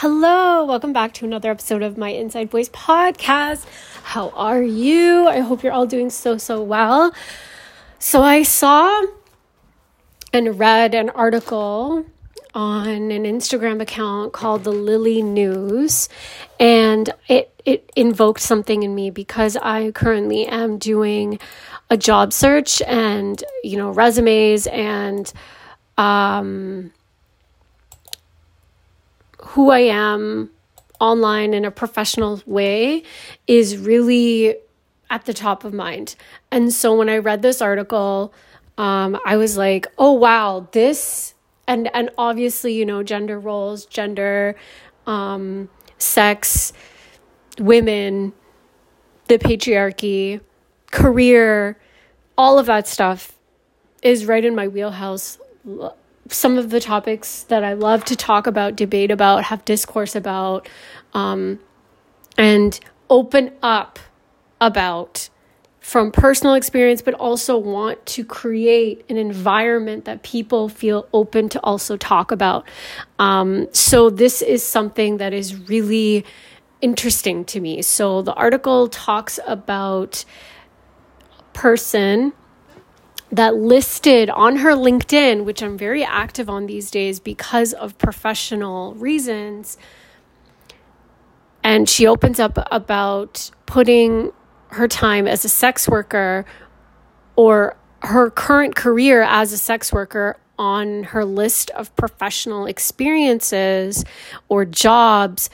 Hello, welcome back to another episode of my Inside Voice podcast. How are you? I hope you're all doing so, so well. So, I saw and read an article on an Instagram account called the Lily News, and it it invoked something in me because I currently am doing a job search and you know resumes and um who I am online in a professional way is really at the top of mind. And so when I read this article, um, I was like, oh wow, this and and obviously, you know, gender roles, gender, um, sex, women, the patriarchy, career, all of that stuff is right in my wheelhouse some of the topics that I love to talk about, debate about, have discourse about, um, and open up about from personal experience, but also want to create an environment that people feel open to also talk about. Um, so, this is something that is really interesting to me. So, the article talks about person that listed on her LinkedIn, which I'm very active on these days because of professional reasons. And she opens up about putting her time as a sex worker or her current career as a sex worker on her list of professional experiences or jobs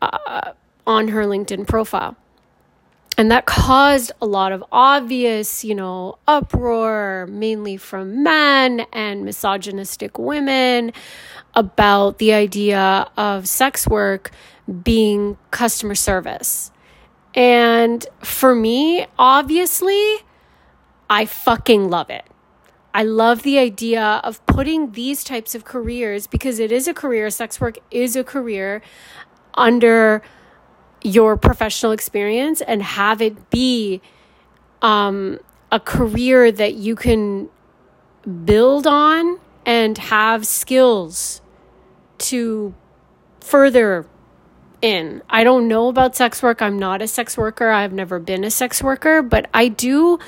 uh, on her LinkedIn profile and that caused a lot of obvious, you know, uproar, mainly from men and misogynistic women about the idea of sex work being customer service. And for me, obviously, I fucking love it. I love the idea of putting these types of careers because it is a career, sex work is a career under your professional experience and have it be um, a career that you can build on and have skills to further in. I don't know about sex work. I'm not a sex worker. I've never been a sex worker, but I do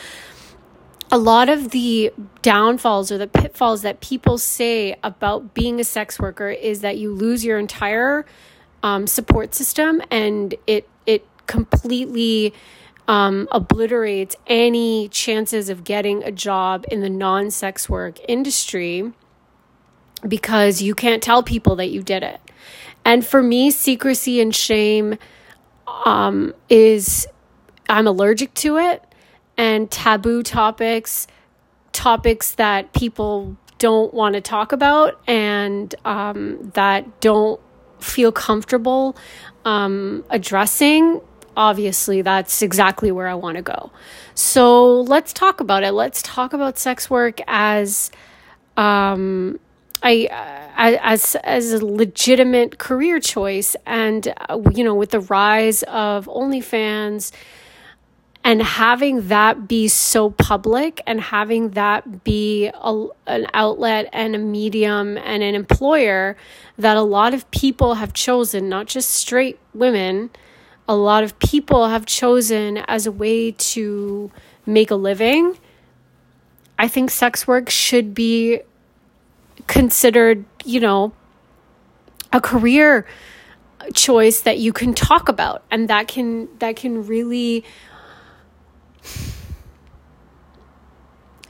a lot of the downfalls or the pitfalls that people say about being a sex worker is that you lose your entire um, support system and it it completely um, obliterates any chances of getting a job in the non sex work industry because you can't tell people that you did it. And for me, secrecy and shame um, is, I'm allergic to it. And taboo topics, topics that people don't want to talk about and um, that don't feel comfortable um, addressing, obviously that's exactly where I want to go. So let's talk about it. Let's talk about sex work as um, I uh, as as a legitimate career choice, and uh, you know, with the rise of OnlyFans and having that be so public and having that be a, an outlet and a medium and an employer that a lot of people have chosen, not just straight women, a lot of people have chosen as a way to make a living. I think sex work should be considered, you know, a career choice that you can talk about and that can that can really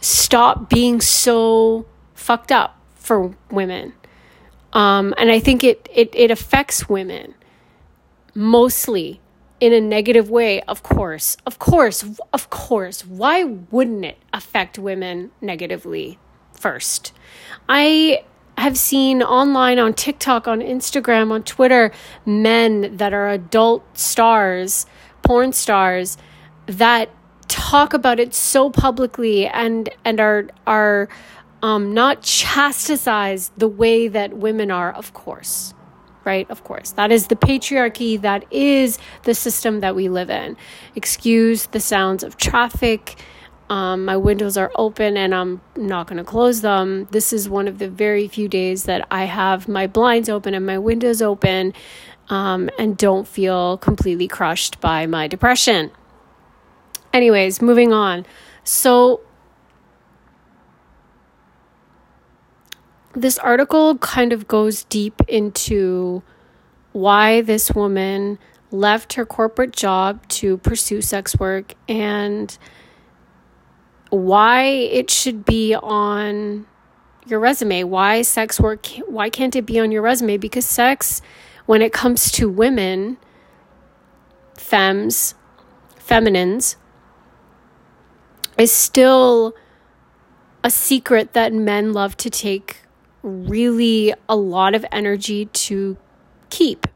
stop being so fucked up for women. Um, and I think it, it, it affects women mostly in a negative way, of course. Of course, of course. Why wouldn't it affect women negatively first? I have seen online on TikTok, on Instagram, on Twitter, men that are adult stars, porn stars, that talk about it so publicly and and are are um, not chastised the way that women are, of course. Right, of course. That is the patriarchy. That is the system that we live in. Excuse the sounds of traffic Um, my windows are open and I'm not going to close them. This is one of the very few days that I have my blinds open and my windows open um, and don't feel completely crushed by my depression. Anyways, moving on. So, this article kind of goes deep into why this woman left her corporate job to pursue sex work and why it should be on your resume why sex work why can't it be on your resume because sex when it comes to women femmes feminines is still a secret that men love to take really a lot of energy to keep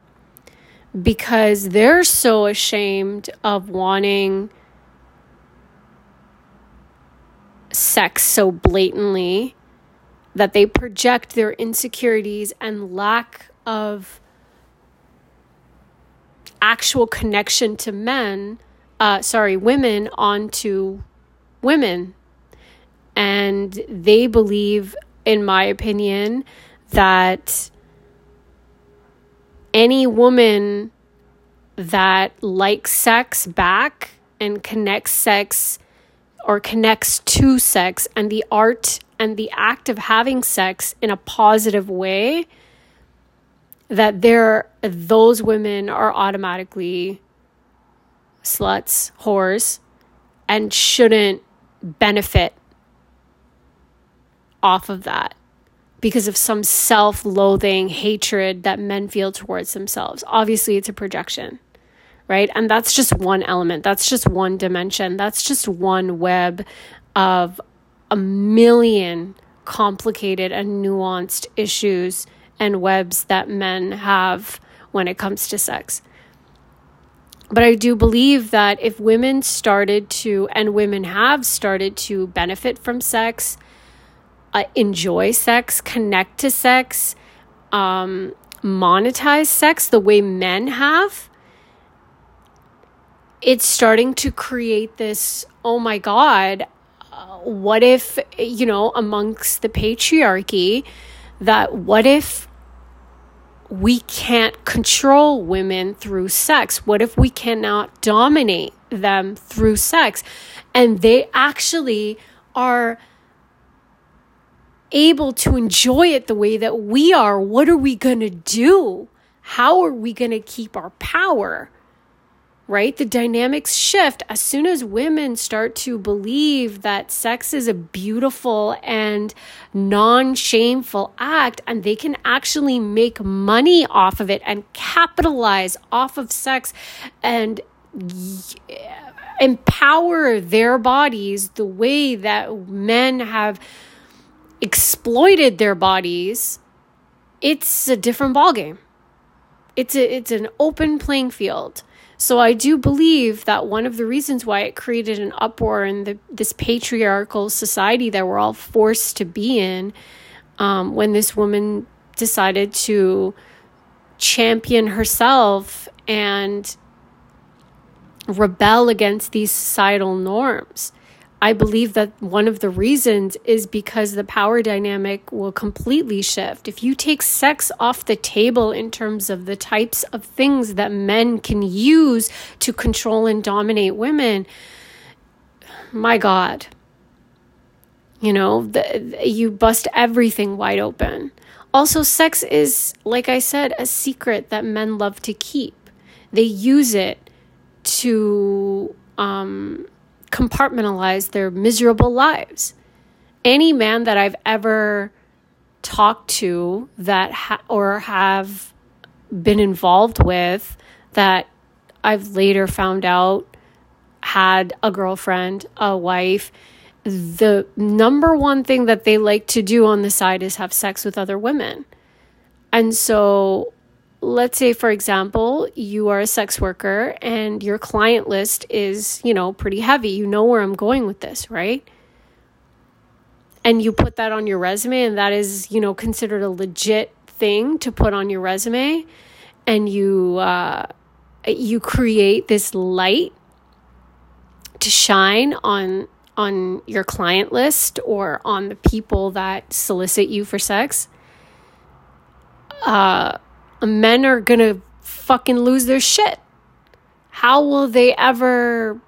because they're so ashamed of wanting sex so blatantly that they project their insecurities and lack of actual connection to men, uh, sorry, women onto women. And they believe, in my opinion, that any woman that likes sex back and connects sex or connects to sex and the art and the act of having sex in a positive way that there those women are automatically sluts, whores and shouldn't benefit off of that because of some self loathing hatred that men feel towards themselves. Obviously, it's a projection, right? And that's just one element, that's just one dimension, that's just one web of a million complicated and nuanced issues and webs that men have when it comes to sex. But I do believe that if women started to, and women have started to benefit from sex, uh, enjoy sex, connect to sex, um, monetize sex the way men have, it's starting to create this oh my God, uh, what if, you know, amongst the patriarchy, that what if we can't control women through sex? What if we cannot dominate them through sex? And they actually are able to enjoy it the way that we are, what are we going to do? How are we going to keep our power? Right? The dynamics shift as soon as women start to believe that sex is a beautiful and non shameful act and they can actually make money off of it and capitalize off of sex and empower their bodies the way that men have exploited their bodies, it's a different ballgame. It's a, it's an open playing field. So I do believe that one of the reasons why it created an uproar in the, this patriarchal society that we're all forced to be in, um, when this woman decided to champion herself and rebel against these societal norms. I believe that one of the reasons is because the power dynamic will completely shift. If you take sex off the table in terms of the types of things that men can use to control and dominate women, my God, you know, the, you bust everything wide open. Also, sex is, like I said, a secret that men love to keep. They use it to um, compartmentalize their miserable lives. Any man that I've ever talked to that ha- or have been involved with that I've later found out had a girlfriend, a wife, the number one thing that they like to do on the side is have sex with other women. And so let's say for example you are a sex worker and your client list is you know pretty heavy. You know where i'm going with this right? And you put that on your resume and that is you know considered a legit thing to put on your resume and you uh, you create this light to shine on on your client list or on the people that solicit you for sex, uh, men are gonna fucking lose their shit. How will they ever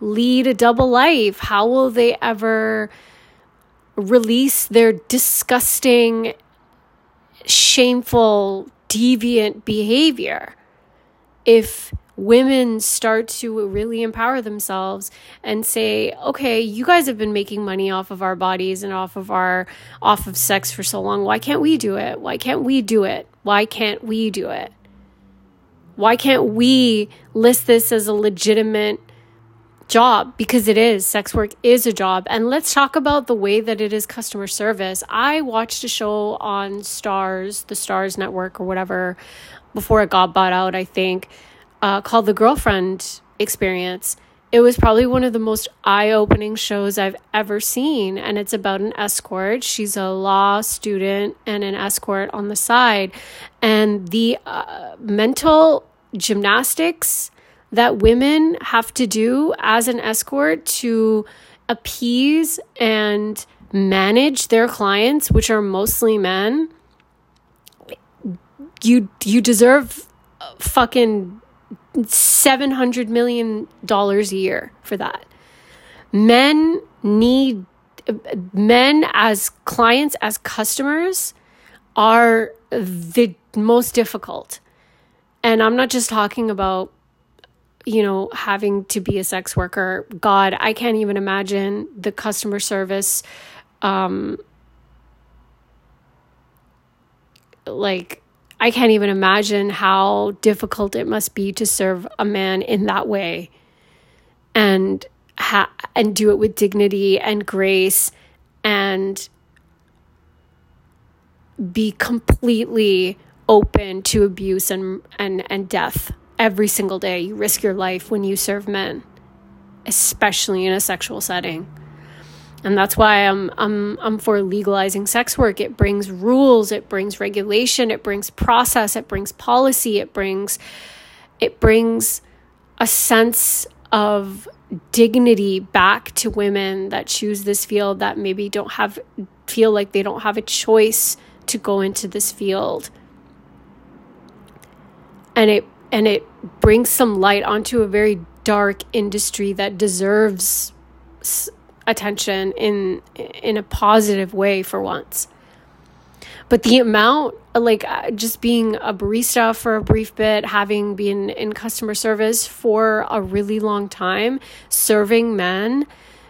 lead a double life? How will they ever release their disgusting, shameful, deviant behavior if women start to really empower themselves and say okay you guys have been making money off of our bodies and off of our off of sex for so long why can't we do it why can't we do it why can't we do it? Why can't we list this as a legitimate job? Because it is. Sex work is a job. And let's talk about the way that it is customer service. I watched a show on Starz the Starz network or whatever before it got bought out i think uh, called the girlfriend experience it was probably one of the most eye-opening shows i've ever seen and it's about an escort. She's a law student and an escort on the side. And the uh, mental gymnastics that women have to do as an escort to appease and manage their clients, which are mostly men, you you deserve fucking 700 million dollars a year for that. Men need men as clients as customers are the most difficult. And I'm not just talking about you know, having to be a sex worker, God, I can't even imagine the customer service. Um, like, I can't even imagine how difficult it must be to serve a man in that way and ha- and do it with dignity and grace and be completely open to abuse and and and death every single day. You risk your life when you serve men, especially in a sexual setting. And that's why I'm I'm I'm for legalizing sex work. It brings rules, it brings regulation, it brings process, it brings policy, it brings it brings a sense of dignity back to women that choose this field that maybe don't have feel like they don't have a choice to go into this field. And it and it brings some light onto a very dark industry that deserves attention in in a positive way for once but the amount like uh, just being a barista for a brief bit having been in customer service for a really long time serving men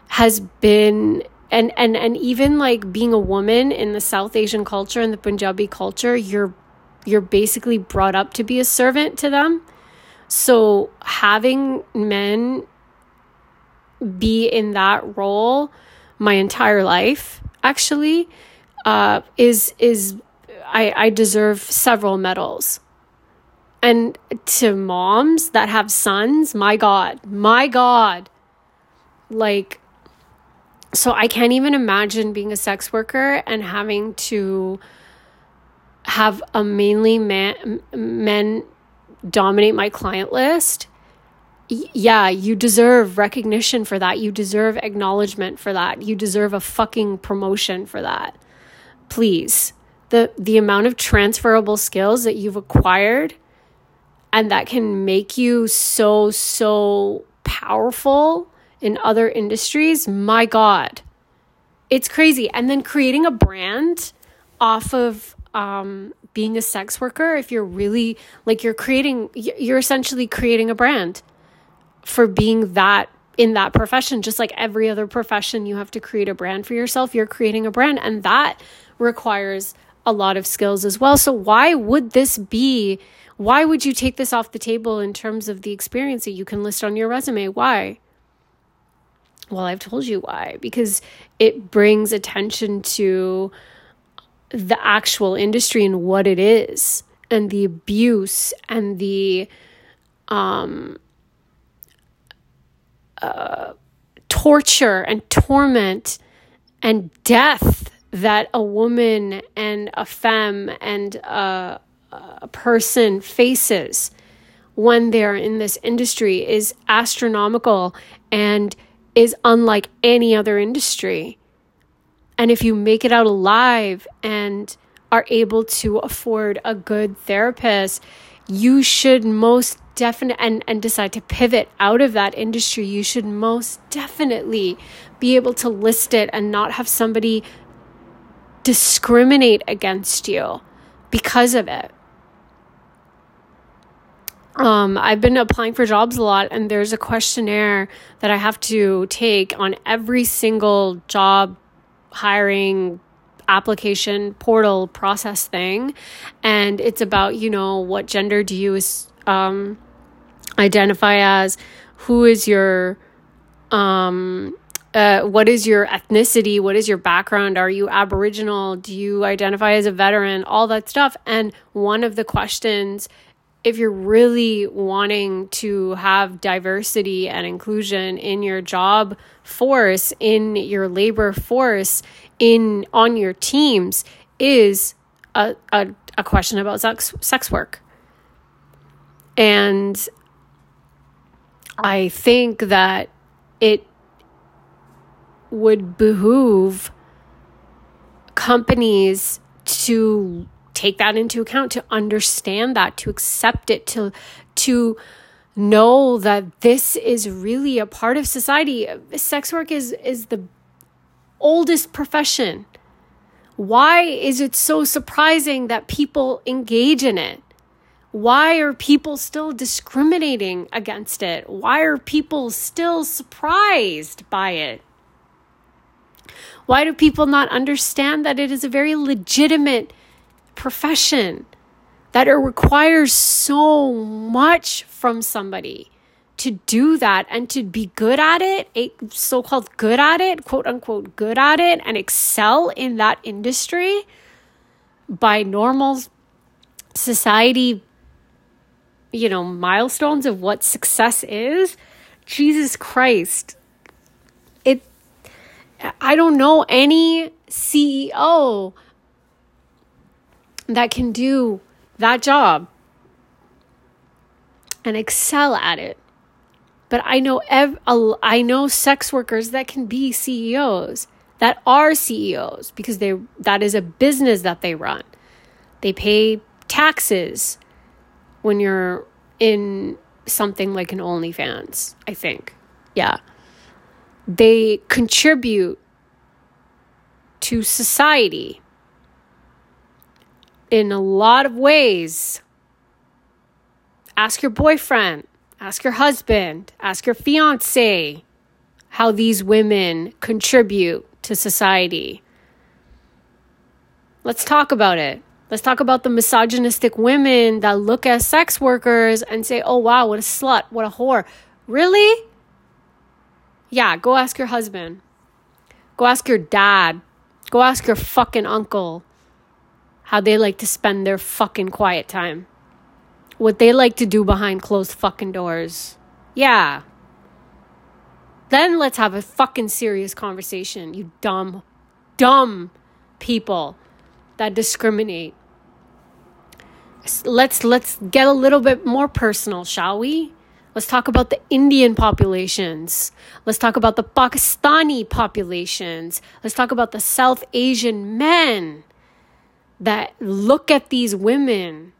has been and and and even like being a woman in the south asian culture and the punjabi culture you're you're basically brought up to be a servant to them. So having men be in that role my entire life actually uh, is is I, I deserve several medals. And to moms that have sons, my God, my God. Like, so I can't even imagine being a sex worker and having to have a mainly man, men dominate my client list, yeah, you deserve recognition for that. You deserve acknowledgement for that. You deserve a fucking promotion for that. Please. The the amount of transferable skills that you've acquired and that can make you so so powerful in other industries, my god. It's crazy. And then creating a brand off of um, being a sex worker, if you're really like you're creating, you're essentially creating a brand for being that in that profession. Just like every other profession, you have to create a brand for yourself. You're creating a brand, and that requires a lot of skills as well. So, why would this be? Why would you take this off the table in terms of the experience that you can list on your resume? Why? Well, I've told you why. Because it brings attention to the actual industry and what it is and the abuse and the um, torture and torment and death that a woman and a femme and a, a person faces when they're in this industry is astronomical and is unlike any other industry. And if you make it out alive and are able to afford a good therapist, you should most definitely and, and decide to pivot out of that industry, you should most definitely be able to list it and not have somebody discriminate against you because of it. Um, I've been applying for jobs a lot, and there's a questionnaire that I have to take on every single job hiring application portal process thing. And it's about, you know, what gender do you um, identify as? Who is your um, uh, what is your ethnicity? What is your background? Are you Aboriginal? Do you identify as a veteran? All that stuff. And one of the questions, if you're really wanting to have diversity and inclusion in your job force, in your labor force, in on your teams, is a, a, a question about sex, sex work. And I think that it would behoove companies to take that into account to understand that to accept it to to know that this is really a part of society sex work is is the oldest profession. Why is it so surprising that people engage in it? Why are people still discriminating against it? Why are people still surprised by it? Why do people not understand that it is a very legitimate profession? That it requires so much from somebody to do that and to be good at it, so called good at it, quote unquote good at it, and excel in that industry by normal society, you know, milestones of what success is. Jesus Christ, It, I don't know any CEO that can do that job and excel at it. But I know ev- I know sex workers that can be CEOs, that are CEOs because they that is a business that they run. They pay taxes when you're in something like an OnlyFans, I think. Yeah they contribute to society in a lot of ways. Ask your boyfriend, ask your husband, ask your fiance how these women contribute to society. Let's talk about it. Let's talk about the misogynistic women that look at sex workers and say, oh, wow, what a slut, what a whore. Really? Yeah, go ask your husband. Go ask your dad. Go ask your fucking uncle how they like to spend their fucking quiet time. What they like to do behind closed fucking doors. Yeah. Then let's have a fucking serious conversation, you dumb, dumb people that discriminate. Let's let's get a little bit more personal, shall we? Let's talk about the Indian populations. Let's talk about the Pakistani populations. Let's talk about the South Asian men that look at these women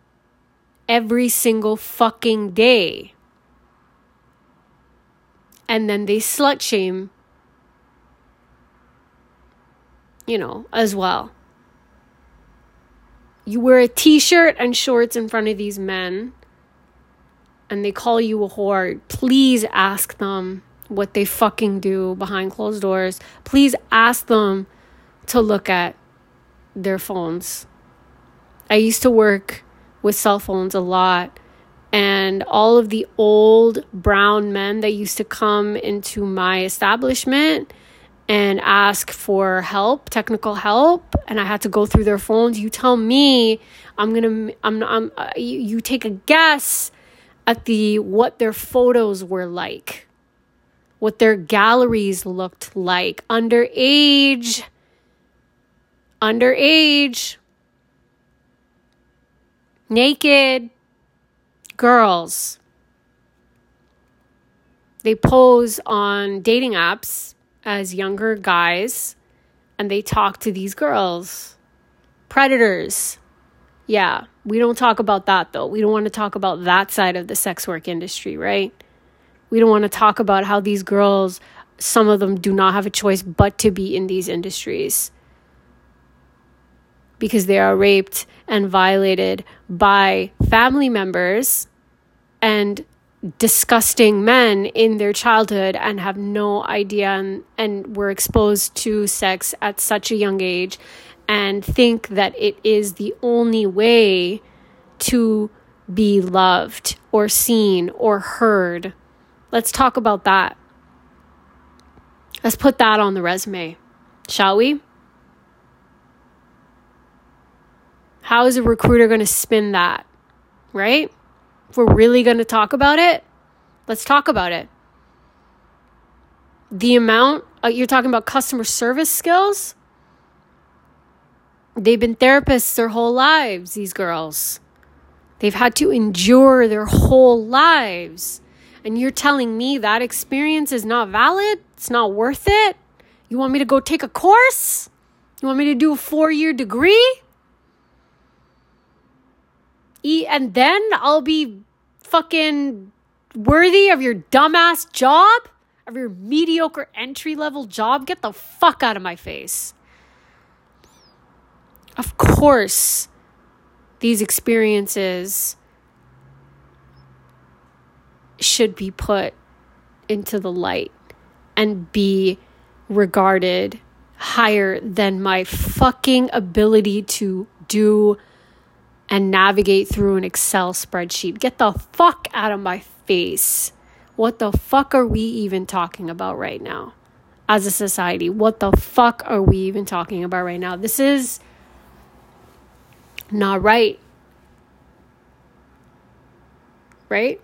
every single fucking day. And then they slut shame, you know, as well. You wear a t shirt and shorts in front of these men and they call you a whore, please ask them what they fucking do behind closed doors. Please ask them to look at their phones. I used to work with cell phones a lot, and all of the old brown men that used to come into my establishment and ask for help, technical help, and I had to go through their phones. You tell me, I'm gonna, I'm, I'm, uh, you, you take a guess at the what their photos were like, what their galleries looked like underage, underage, naked girls. they pose on dating apps as younger guys and they talk to these girls. Predators. Yeah, we don't talk about that though. We don't want to talk about that side of the sex work industry, right? We don't want to talk about how these girls, some of them do not have a choice but to be in these industries because they are raped and violated by family members and disgusting men in their childhood and have no idea and, and were exposed to sex at such a young age and think that it is the only way to be loved or seen or heard. Let's talk about that. Let's put that on the resume, shall we? How is a recruiter going to spin that? Right? If we're really going to talk about it, let's talk about it. The amount, uh, you're talking about customer service skills? They've been therapists their whole lives, these girls. They've had to endure their whole lives. And you're telling me that experience is not valid? It's not worth it? You want me to go take a course? You want me to do a four year degree? E- and then I'll be fucking worthy of your dumbass job? Of your mediocre entry level job? Get the fuck out of my face. Of course, these experiences should be put into the light and be regarded higher than my fucking ability to do and navigate through an Excel spreadsheet. Get the fuck out of my face. What the fuck are we even talking about right now as a society? What the fuck are we even talking about right now? This is not right. Right?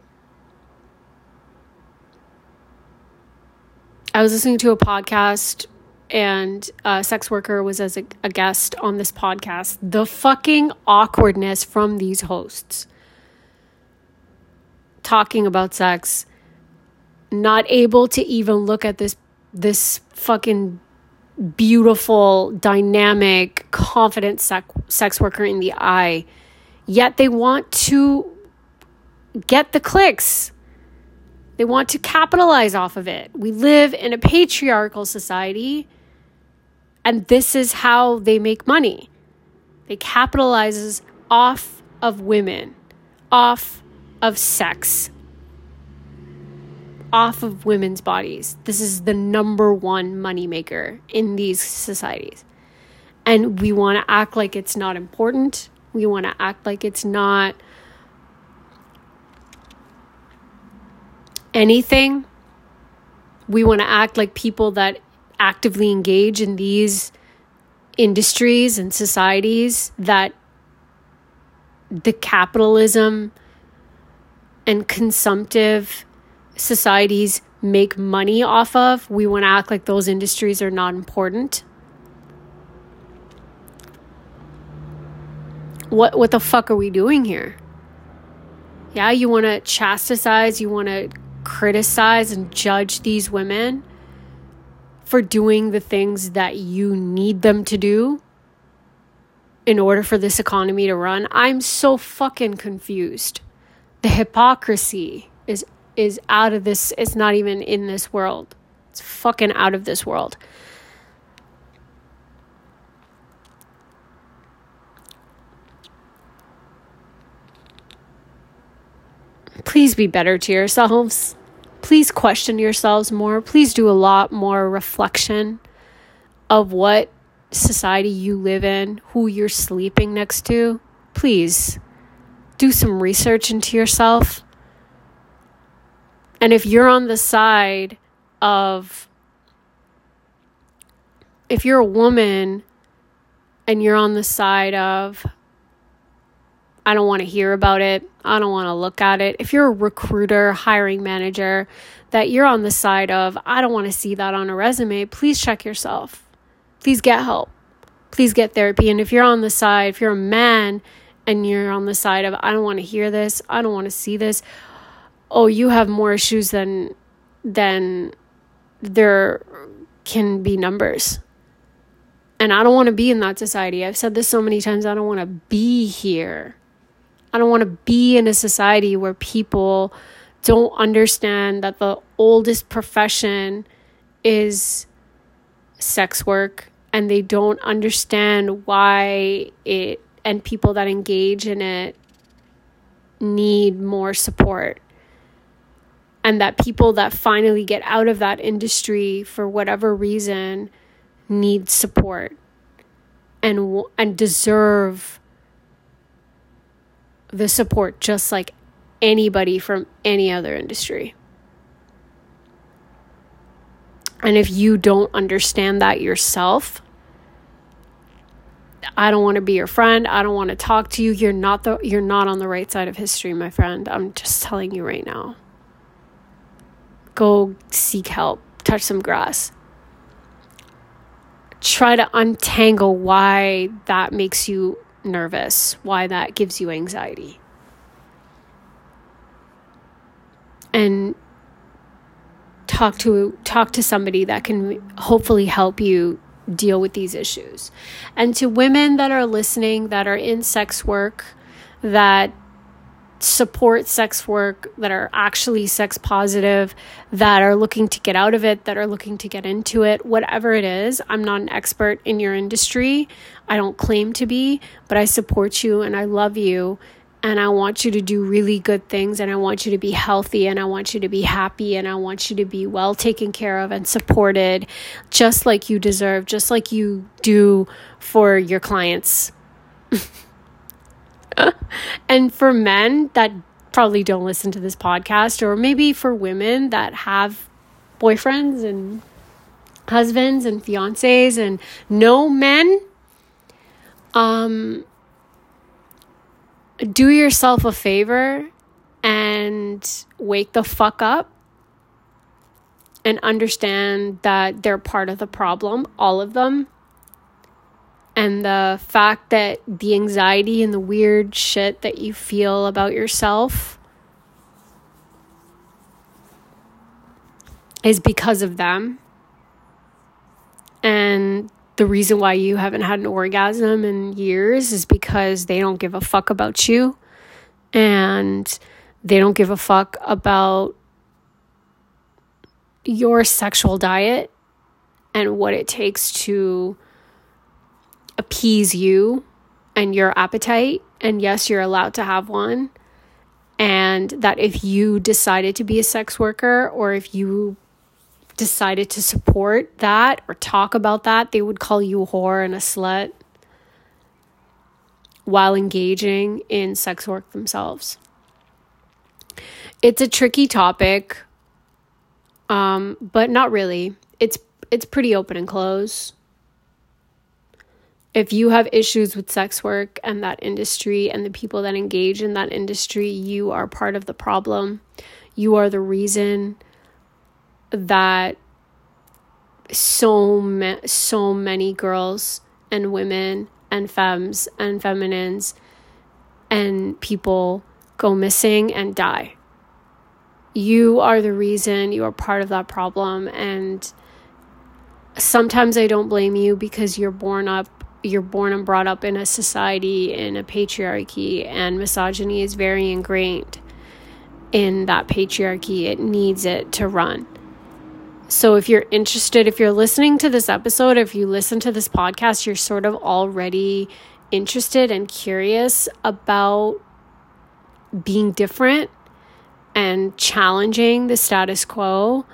I was listening to a podcast and a sex worker was as a, a guest on this podcast. The fucking awkwardness from these hosts talking about sex, not able to even look at this this fucking beautiful, dynamic, confident sex, sex worker in the eye. Yet they want to get the clicks. They want to capitalize off of it. We live in a patriarchal society, and this is how they make money. They capitalizes off of women, off of sex, off of women's bodies. This is the number one moneymaker in these societies. And we want to act like it's not important. We want to act like it's not anything. We want to act like people that actively engage in these industries and societies that the capitalism and consumptive societies make money off of, we want to act like those industries are not important. What what the fuck are we doing here? Yeah, you want to chastise, you want to criticize and judge these women for doing the things that you need them to do in order for this economy to run. I'm so fucking confused. The hypocrisy is is out of this it's not even in this world it's fucking out of this world please be better to yourselves please question yourselves more. Please do a lot more reflection of what society you live in who you're sleeping next to. Please do some research into yourself. And if you're on the side of, if you're a woman and you're on the side of, I don't want to hear about it, I don't want to look at it. If you're a recruiter, hiring manager, that you're on the side of, I don't want to see that on a resume, please check yourself. Please get help. Please get therapy. And if you're on the side, if you're a man and you're on the side of, I don't want to hear this, I don't want to see this, oh, you have more issues than than there can be numbers. And I don't want to be in that society. I've said this so many times. I don't want to be here. I don't want to be in a society where people don't understand that the oldest profession is sex work and they don't understand why it and people that engage in it need more support. And that people that finally get out of that industry for whatever reason need support and and deserve the support just like anybody from any other industry. And if you don't understand that yourself, I don't want to be your friend. I don't want to talk to you. You're not the you're not on the right side of history, my friend. I'm just telling you right now. Go seek help. Touch some grass. Try to untangle why that makes you nervous, why that gives you anxiety. And talk to talk to somebody that can hopefully help you deal with these issues. And to women that are listening that are in sex work that support sex work, that are actually sex positive, that are looking to get out of it, that are looking to get into it, whatever it is. I'm not an expert in your industry. I don't claim to be, but I support you and I love you. And I want you to do really good things, and I want you to be healthy, and I want you to be happy, and I want you to be well taken care of and supported, just like you deserve, just like you do for your clients. and for men that probably don't listen to this podcast, or maybe for women that have boyfriends and husbands and fiancés and no men, um, do yourself a favor and wake the fuck up and understand that they're part of the problem, all of them and the fact that the anxiety and the weird shit that you feel about yourself is because of them. And the reason why you haven't had an orgasm in years is because they don't give a fuck about you and they don't give a fuck about your sexual diet and what it takes to appease you and your appetite. And yes, you're allowed to have one. And that if you decided to be a sex worker or if you decided to support that or talk about that, they would call you a whore and a slut while engaging in sex work themselves. It's a tricky topic, um, but not really. It's it's pretty open and close if you have issues with sex work and that industry and the people that engage in that industry, you are part of the problem. You are the reason that so ma- so many girls and women and femmes and feminines and people go missing and die. You are the reason, you are part of that problem and sometimes I don't blame you because you're born up you're born and brought up in a society in a patriarchy and misogyny is very ingrained in that patriarchy. It needs it to run. So if you're interested if you're listening to this episode if you listen to this podcast you're sort of already interested and curious about being different and challenging the status quo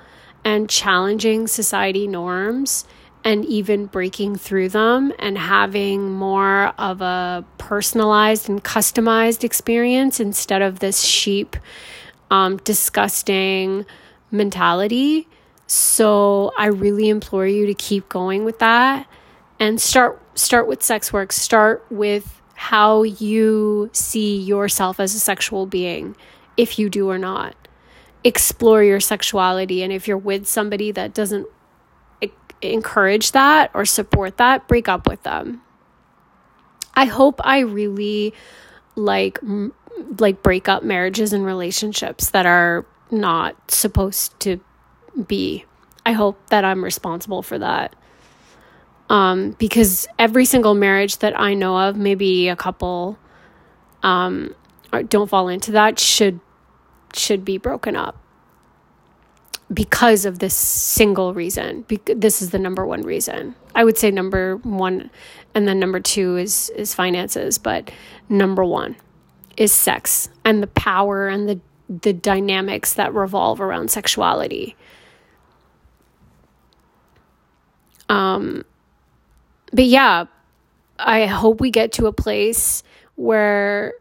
and challenging society norms and even breaking through them and having more of a personalized and customized experience instead of this sheep, um, disgusting mentality. So I really implore you to keep going with that and start start with sex work. Start with how you see yourself as a sexual being, if you do or not. Explore your sexuality, and if you're with somebody that doesn't encourage that or support that, break up with them. I hope I really like like break up marriages and relationships that are not supposed to be. I hope that I'm responsible for that. Um, because every single marriage that I know of, maybe a couple, um, don't fall into that should should be broken up because of this single reason. Be- this is the number one reason. I would say number one, and then number two is is finances, but number one is sex and the power and the the dynamics that revolve around sexuality. Um, but yeah, I hope we get to a place where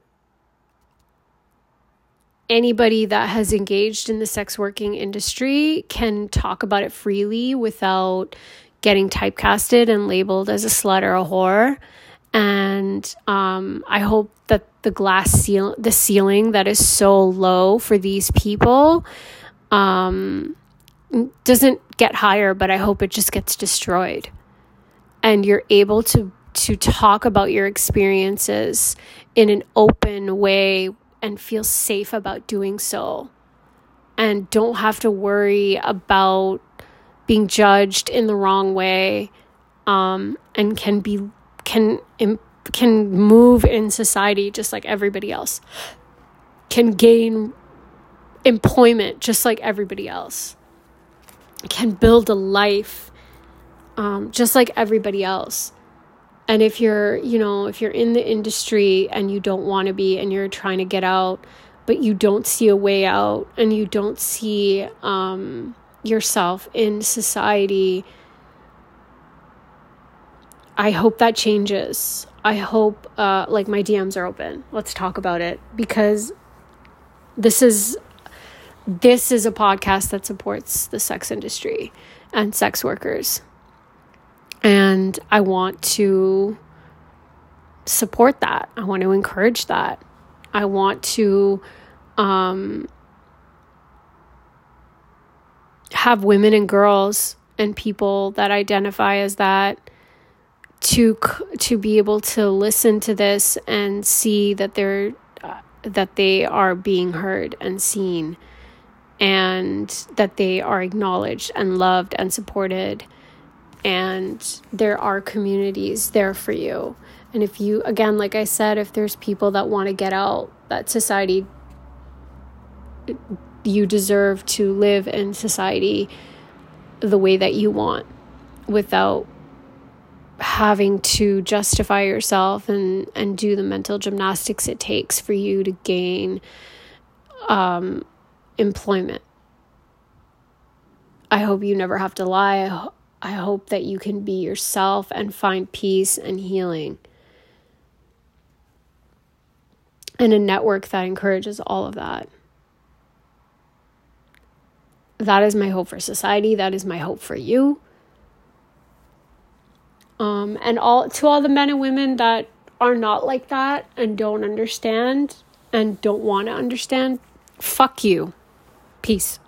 anybody that has engaged in the sex working industry can talk about it freely without getting typecasted and labeled as a slut or a whore. And um, I hope that the glass seal, the ceiling that is so low for these people, um, doesn't get higher. But I hope it just gets destroyed, and you're able to to talk about your experiences in an open way and feel safe about doing so. And don't have to worry about being judged in the wrong way um, and can be can can move in society just like everybody else. Can gain employment just like everybody else. Can build a life um, just like everybody else and if you're, you know, if you're in the industry and you don't want to be and you're trying to get out, but you don't see a way out and you don't see um, yourself in society, I hope that changes. I hope, uh, like, my DMs are open. Let's talk about it because this is this is a podcast that supports the sex industry and sex workers. And I want to support that. I want to encourage that. I want to um, have women and girls and people that identify as that to to be able to listen to this and see that they're uh, that they are being heard and seen and that they are acknowledged and loved and supported and there are communities there for you. And if you, again, like I said, if there's people that want to get out, that society, you deserve to live in society the way that you want without having to justify yourself and, and do the mental gymnastics it takes for you to gain um, employment. I hope you never have to lie. I hope that you can be yourself and find peace and healing. And a network that encourages all of that. That is my hope for society. That is my hope for you. Um, and all to all the men and women that are not like that and don't understand and don't want to understand, fuck you. Peace.